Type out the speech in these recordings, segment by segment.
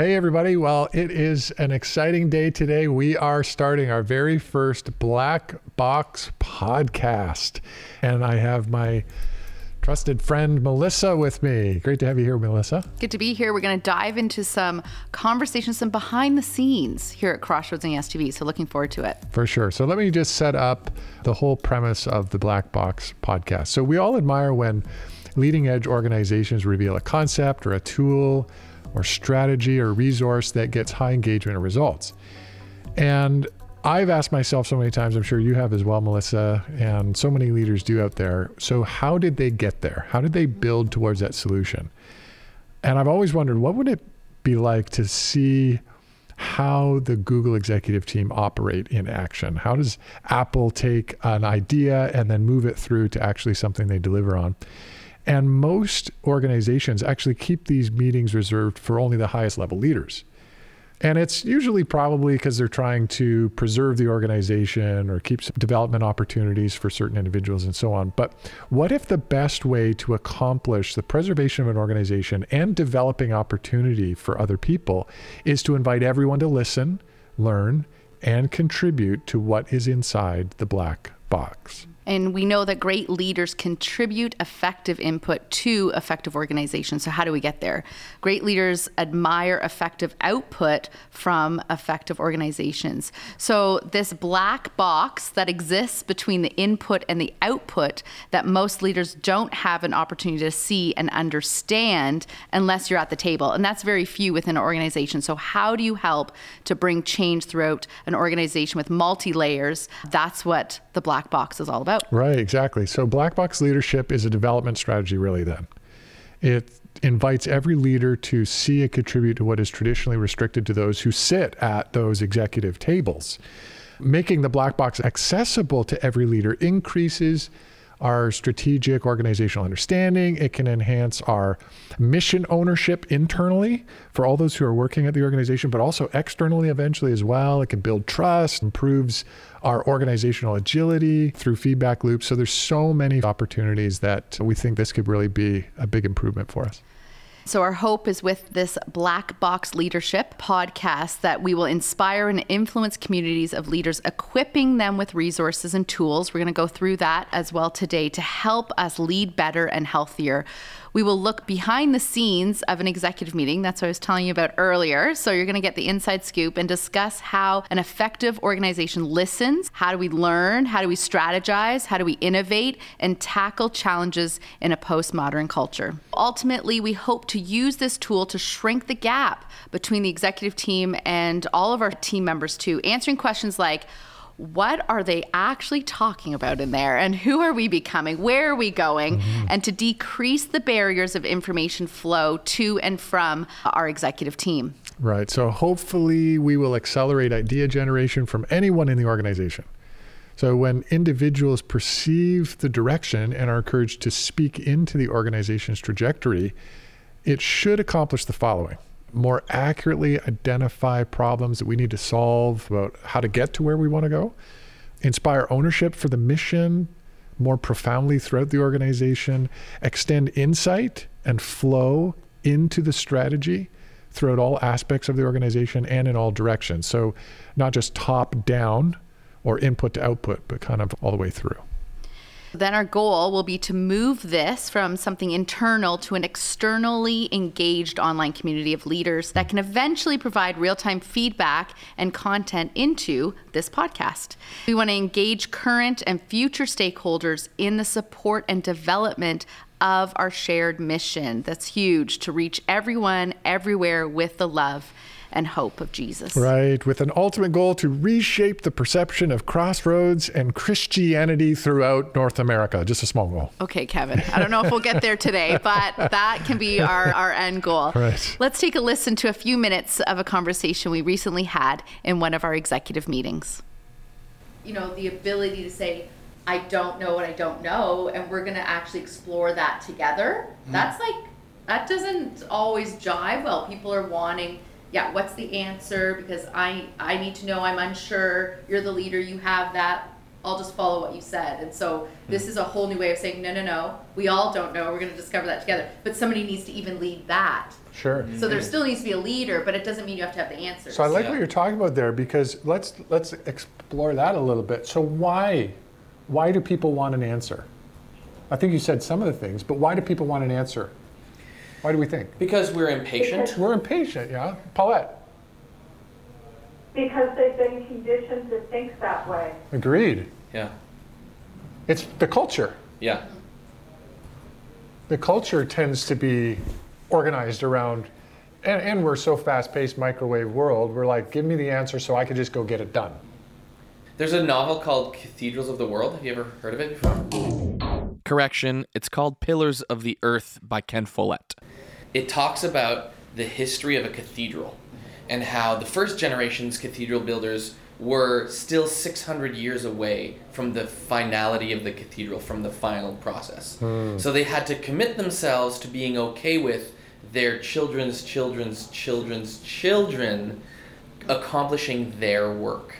Hey, everybody. Well, it is an exciting day today. We are starting our very first Black Box podcast. And I have my trusted friend Melissa with me. Great to have you here, Melissa. Good to be here. We're going to dive into some conversations, some behind the scenes here at Crossroads and STV. So, looking forward to it. For sure. So, let me just set up the whole premise of the Black Box podcast. So, we all admire when leading edge organizations reveal a concept or a tool or strategy or resource that gets high engagement or results. And I've asked myself so many times, I'm sure you have as well, Melissa, and so many leaders do out there. So, how did they get there? How did they build towards that solution? And I've always wondered what would it be like to see how the Google executive team operate in action? How does Apple take an idea and then move it through to actually something they deliver on? And most organizations actually keep these meetings reserved for only the highest level leaders. And it's usually probably because they're trying to preserve the organization or keep development opportunities for certain individuals and so on. But what if the best way to accomplish the preservation of an organization and developing opportunity for other people is to invite everyone to listen, learn, and contribute to what is inside the black box? And we know that great leaders contribute effective input to effective organizations. So, how do we get there? Great leaders admire effective output from effective organizations. So, this black box that exists between the input and the output that most leaders don't have an opportunity to see and understand unless you're at the table. And that's very few within an organization. So, how do you help to bring change throughout an organization with multi layers? That's what the black box is all about. Right, exactly. So black box leadership is a development strategy, really, then. It invites every leader to see and contribute to what is traditionally restricted to those who sit at those executive tables. Making the black box accessible to every leader increases our strategic organizational understanding. It can enhance our mission ownership internally for all those who are working at the organization, but also externally eventually as well. It can build trust, improves our organizational agility through feedback loops. So there's so many opportunities that we think this could really be a big improvement for us. So, our hope is with this Black Box Leadership podcast that we will inspire and influence communities of leaders, equipping them with resources and tools. We're going to go through that as well today to help us lead better and healthier. We will look behind the scenes of an executive meeting. That's what I was telling you about earlier. So you're going to get the inside scoop and discuss how an effective organization listens. How do we learn? How do we strategize? How do we innovate and tackle challenges in a postmodern culture? Ultimately, we hope to use this tool to shrink the gap between the executive team and all of our team members, too, answering questions like, what are they actually talking about in there? And who are we becoming? Where are we going? Mm-hmm. and to decrease the barriers of information flow to and from our executive team. Right. So hopefully we will accelerate idea generation from anyone in the organization. So when individuals perceive the direction and are encouraged to speak into the organization's trajectory it should accomplish the following more accurately identify problems that we need to solve about how to get to where we want to go, inspire ownership for the mission more profoundly throughout the organization, extend insight and flow into the strategy throughout all aspects of the organization and in all directions. So, not just top down or input to output, but kind of all the way through. Then our goal will be to move this from something internal to an externally engaged online community of leaders that can eventually provide real time feedback and content into this podcast. We want to engage current and future stakeholders in the support and development of our shared mission. That's huge to reach everyone, everywhere with the love and hope of Jesus. Right, with an ultimate goal to reshape the perception of crossroads and Christianity throughout North America. Just a small goal. Okay, Kevin. I don't know if we'll get there today, but that can be our, our end goal. Right. Let's take a listen to a few minutes of a conversation we recently had in one of our executive meetings. You know, the ability to say, I don't know what I don't know, and we're going to actually explore that together. Mm. That's like, that doesn't always jive well. People are wanting yeah, what's the answer? Because I I need to know. I'm unsure. You're the leader. You have that I'll just follow what you said. And so hmm. this is a whole new way of saying, no, no, no, we all don't know. We're going to discover that together. But somebody needs to even lead that. Sure. So there hmm. still needs to be a leader, but it doesn't mean you have to have the answers. So I like Yeah. what you're talking about there because let's let's explore that a little bit. So why why do people want an answer? I think you said some of the things, but why do people want an answer? Why do we think? Because we're impatient. We're impatient, yeah. Paulette, Because they've been conditioned to think that way. agreed. Yeah. It's the culture. Yeah. The culture tends to be organized around, and, and we're so fast-paced microwave world. We're like, give me the answer so I can just go get it done. There's a novel called Cathedrals of the World. Have you ever heard of it before? Correction, it's called Pillars of the Earth by Ken Follett. It talks about the history of a cathedral and how the first generation's cathedral builders were still 600 years away from the finality of the cathedral, from the final process. Hmm. So they had to commit themselves to being okay with their children's children's children's children accomplishing their work.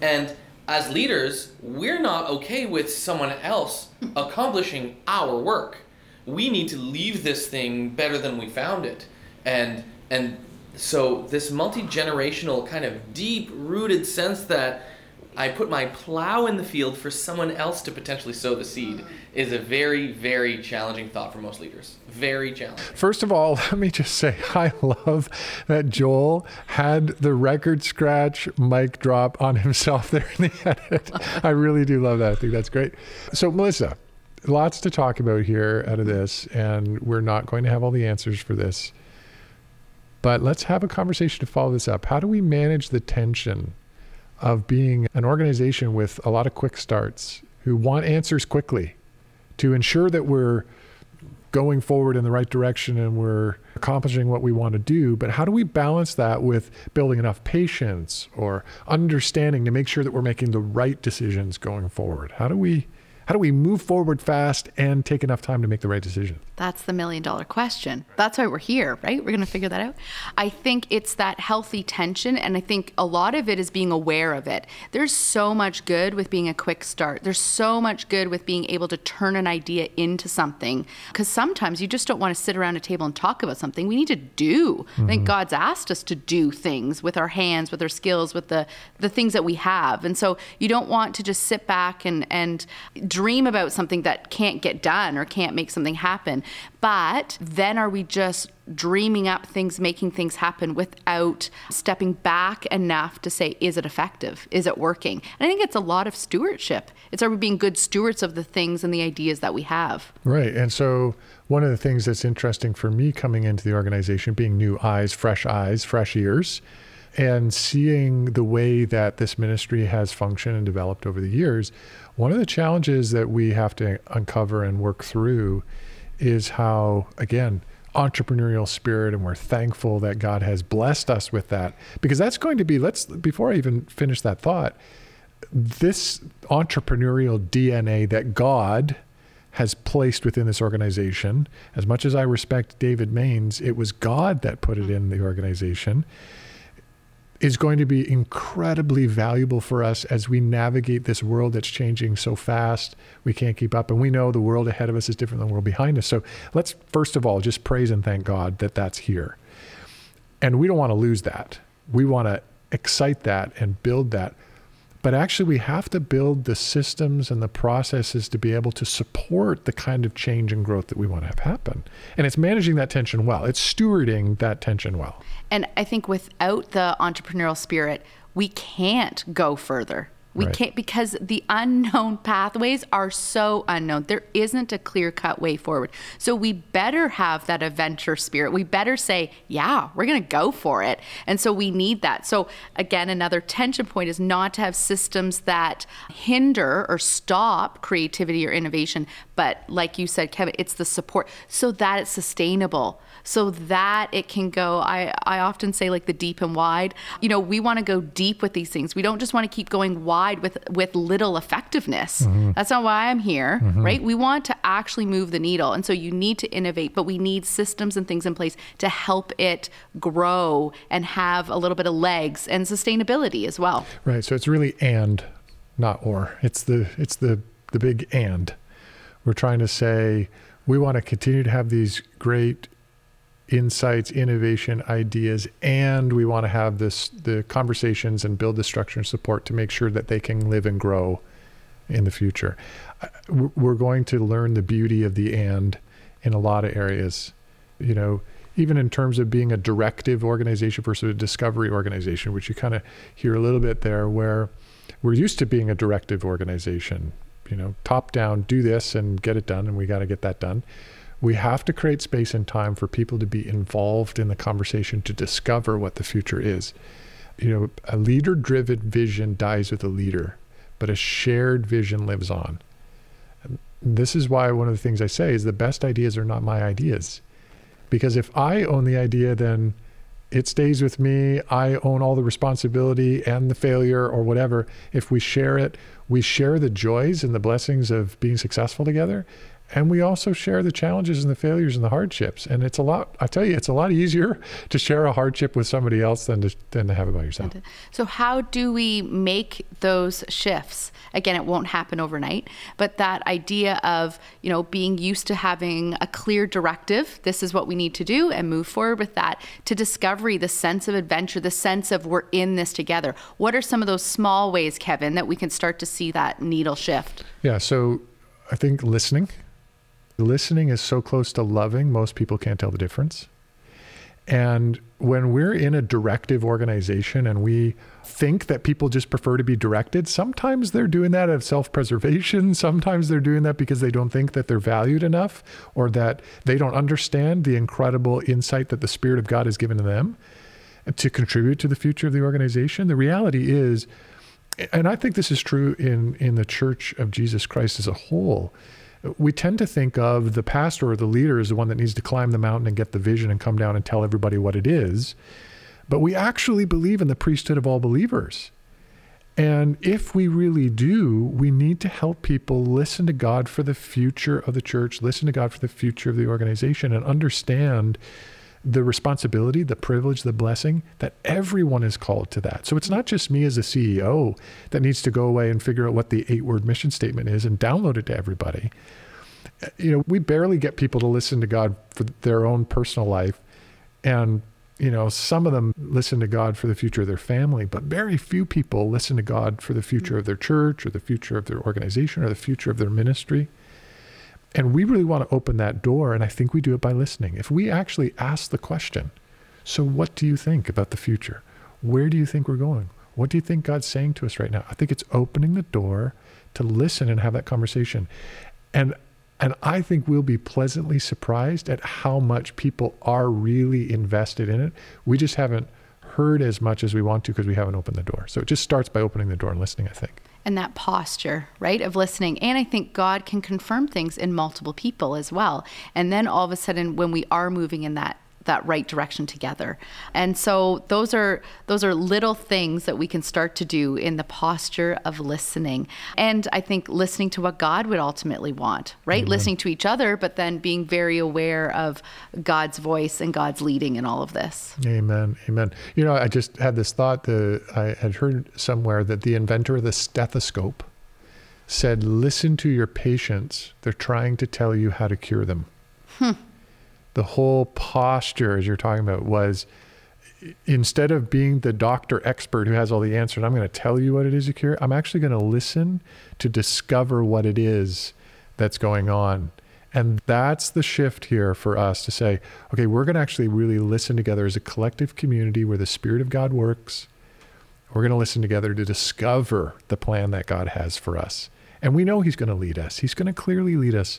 And as leaders, we're not okay with someone else hmm. accomplishing our work. We need to leave this thing better than we found it. And and so this multi-generational kind of deep-rooted sense that I put my plow in the field for someone else to potentially sow the seed is a very, very challenging thought for most leaders. Very challenging. First of all, let me just say I love that Joel had the record scratch mic drop on himself there in the edit. I really do love that. I think that's great. So, Melissa, lots to talk about here out of this, and we're not going to have all the answers for this. But let's have a conversation to follow this up. How do we manage the tension of being an organization with a lot of quick starts who want answers quickly to ensure that we're going forward in the right direction and we're accomplishing what we want to do. But how do we balance that with building enough patience or understanding to make sure that we're making the right decisions going forward? How do we how do we move forward fast and take enough time to make the right decision? That's the million dollar question. That's why we're here, right? We're going to figure that out. I think it's that healthy tension. And I think a lot of it is being aware of it. There's so much good with being a quick start. There's so much good with being able to turn an idea into something. Because sometimes you just don't want to sit around a table and talk about something. We need to do. I think mm-hmm. God's asked us to do things with our hands, with our skills, with the, the things that we have. And so you don't want to just sit back and, and dream about something that can't get done or can't make something happen. But then are we just dreaming up things, making things happen without stepping back enough to say, is it effective? Is it working? And I think it's a lot of stewardship. It's are we being good stewards of the things and the ideas that we have? Right. And so one of the things that's interesting for me coming into the organization, being new eyes, fresh eyes, fresh ears, and seeing the way that this ministry has functioned and developed over the years, one of the challenges that we have to uncover and work through is how, again, entrepreneurial spirit and we're thankful that God has blessed us with that. Because that's going to be let's before I even finish that thought this entrepreneurial DNA that God has placed within this organization as much as I respect David Mainse it was God that put it in the organization is going to be incredibly valuable for us as we navigate this world that's changing so fast. We can't keep up. And we know the world ahead of us is different than the world behind us. So let's, first of all, just praise and thank God that that's here. And we don't want to lose that. We want to excite that and build that. But actually, we have to build the systems and the processes to be able to support the kind of change and growth that we want to have happen. And it's managing that tension well, it's stewarding that tension well. And I think without the entrepreneurial spirit, we can't go further. We Right. can't because the unknown pathways are so unknown. There isn't a clear cut way forward. So we better have that adventure spirit. We better say, yeah, we're going to go for it. And so we need that. So again, another tension point is not to have systems that hinder or stop creativity or innovation. But like you said, Kevin, it's the support so that it's sustainable so that it can go I, I often say like the deep and wide you know we want to go deep with these things we don't just want to keep going wide with with little effectiveness mm-hmm. that's not why i'm here mm-hmm. right we want to actually move the needle and so you need to innovate but we need systems and things in place to help it grow and have a little bit of legs and sustainability as well Right. So it's really and not or. It's the it's the the big and. We're trying to say we want to continue to have these great insights, innovation, ideas, and we want to have this the conversations and build the structure and support to make sure that they can live and grow in the future. Uh, we're going to learn the beauty of the and in a lot of areas. You know, even in terms of being a directive organization versus a discovery organization, which you kind of hear a little bit there, where we're used to being a directive organization. You know, top down, do this and get it done, and we got to get that done we have to create space and time for people to be involved in the conversation to discover what the future is. You know, a leader driven vision dies with a leader, but a shared vision lives on. This is why one of the things I say is the best ideas are not my ideas. Because if I own the idea, then it stays with me. I own all the responsibility and the failure or whatever. If we share it, we share the joys and the blessings of being successful together and we also share the challenges and the failures and the hardships. And it's a lot. I tell you, it's a lot easier to share a hardship with somebody else than to than to have it by yourself. Uh, so how do we make those shifts? Again, it won't happen overnight, but that idea of you know being used to having a clear directive. This is what we need to do, and move forward with that. To discovery, the sense of adventure, the sense of we're in this together. What are some of those small ways, Kevin, that we can start to see that needle shift? Yeah. So I think listening Listening is so close to loving, most people can't tell the difference. And when we're in a directive organization and we think that people just prefer to be directed, sometimes they're doing that out of self preservation. Sometimes they're doing that because they don't think that they're valued enough or that they don't understand the incredible insight that the Spirit of God has given to them to contribute to the future of the organization. The reality is, and I think this is true in, in the church of Jesus Christ as a whole, we tend to think of the pastor or the leader as the one that needs to climb the mountain and get the vision and come down and tell everybody what it is. But we actually believe in the priesthood of all believers. And if we really do, we need to help people listen to God for the future of the church, listen to God for the future of the organization, and understand the responsibility, the privilege, the blessing that everyone is called to that. So it's not just me as a CEO that needs to go away and figure out what the eight word mission statement is and download it to everybody. You know, we barely get people to listen to God for their own personal life. And, you know, some of them listen to God for the future of their family, but very few people listen to God for the future of their church or the future of their organization or the future of their ministry. And we really want to open that door. And I think we do it by listening. If we actually ask the question, so what do you think about the future? Where do you think we're going? What do you think God's saying to us right now? I think it's opening the door to listen and have that conversation. And and I think we'll be pleasantly surprised at how much people are really invested in it. We just haven't heard as much as we want to because we haven't opened the door. So it just starts by opening the door and listening, I think and that posture, right, of listening. And I think God can confirm things in multiple people as well. And then all of a sudden, when we are moving in that that right direction together. And so those are those are little things that we can start to do in the posture of listening. And I think listening to what God would ultimately want, right? Listening to each other, but then being very aware of God's voice and God's leading in all of this. Amen. Amen. You know, I just had this thought that I had heard somewhere that the inventor of the stethoscope said, "Listen to your patients. They're trying to tell you how to cure them." Hmm the whole posture, as you're talking about, was instead of being the doctor expert who has all the answers, I'm going to tell you what it is you cure. I'm actually going to listen to discover what it is that's going on. And that's the shift here for us to say, okay, we're going to actually really listen together as a collective community where the Spirit of God works. We're going to listen together to discover the plan that God has for us. And we know He's going to lead us, He's going to clearly lead us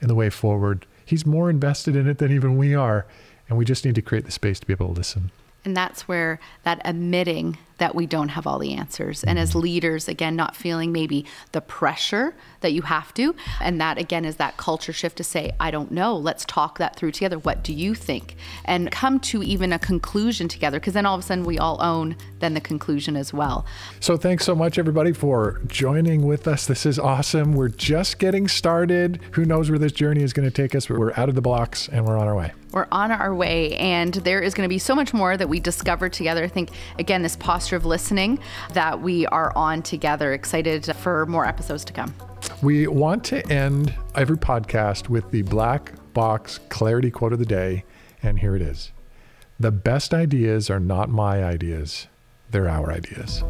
in the way forward he's more invested in it than even we are. And we just need to create the space to be able to listen. And that's where that admitting that we don't have all the answers. And as leaders, again, not feeling maybe the pressure that you have to. And that, again, is that culture shift to say, I don't know. Let's talk that through together. What do you think? And come to even a conclusion together. Because then all of a sudden we all own then the conclusion as well. So thanks so much, everybody, for joining with us. This is awesome. We're just getting started. Who knows where this journey is going to take us? But we're out of the blocks and we're on our way. We're on our way. And there is going to be so much more that we discover together. I think, again, this posture of listening that we are on together. Excited for more episodes to come. We want to end every podcast with the black box clarity quote of the day. And here it is The best ideas are not my ideas, they're our ideas.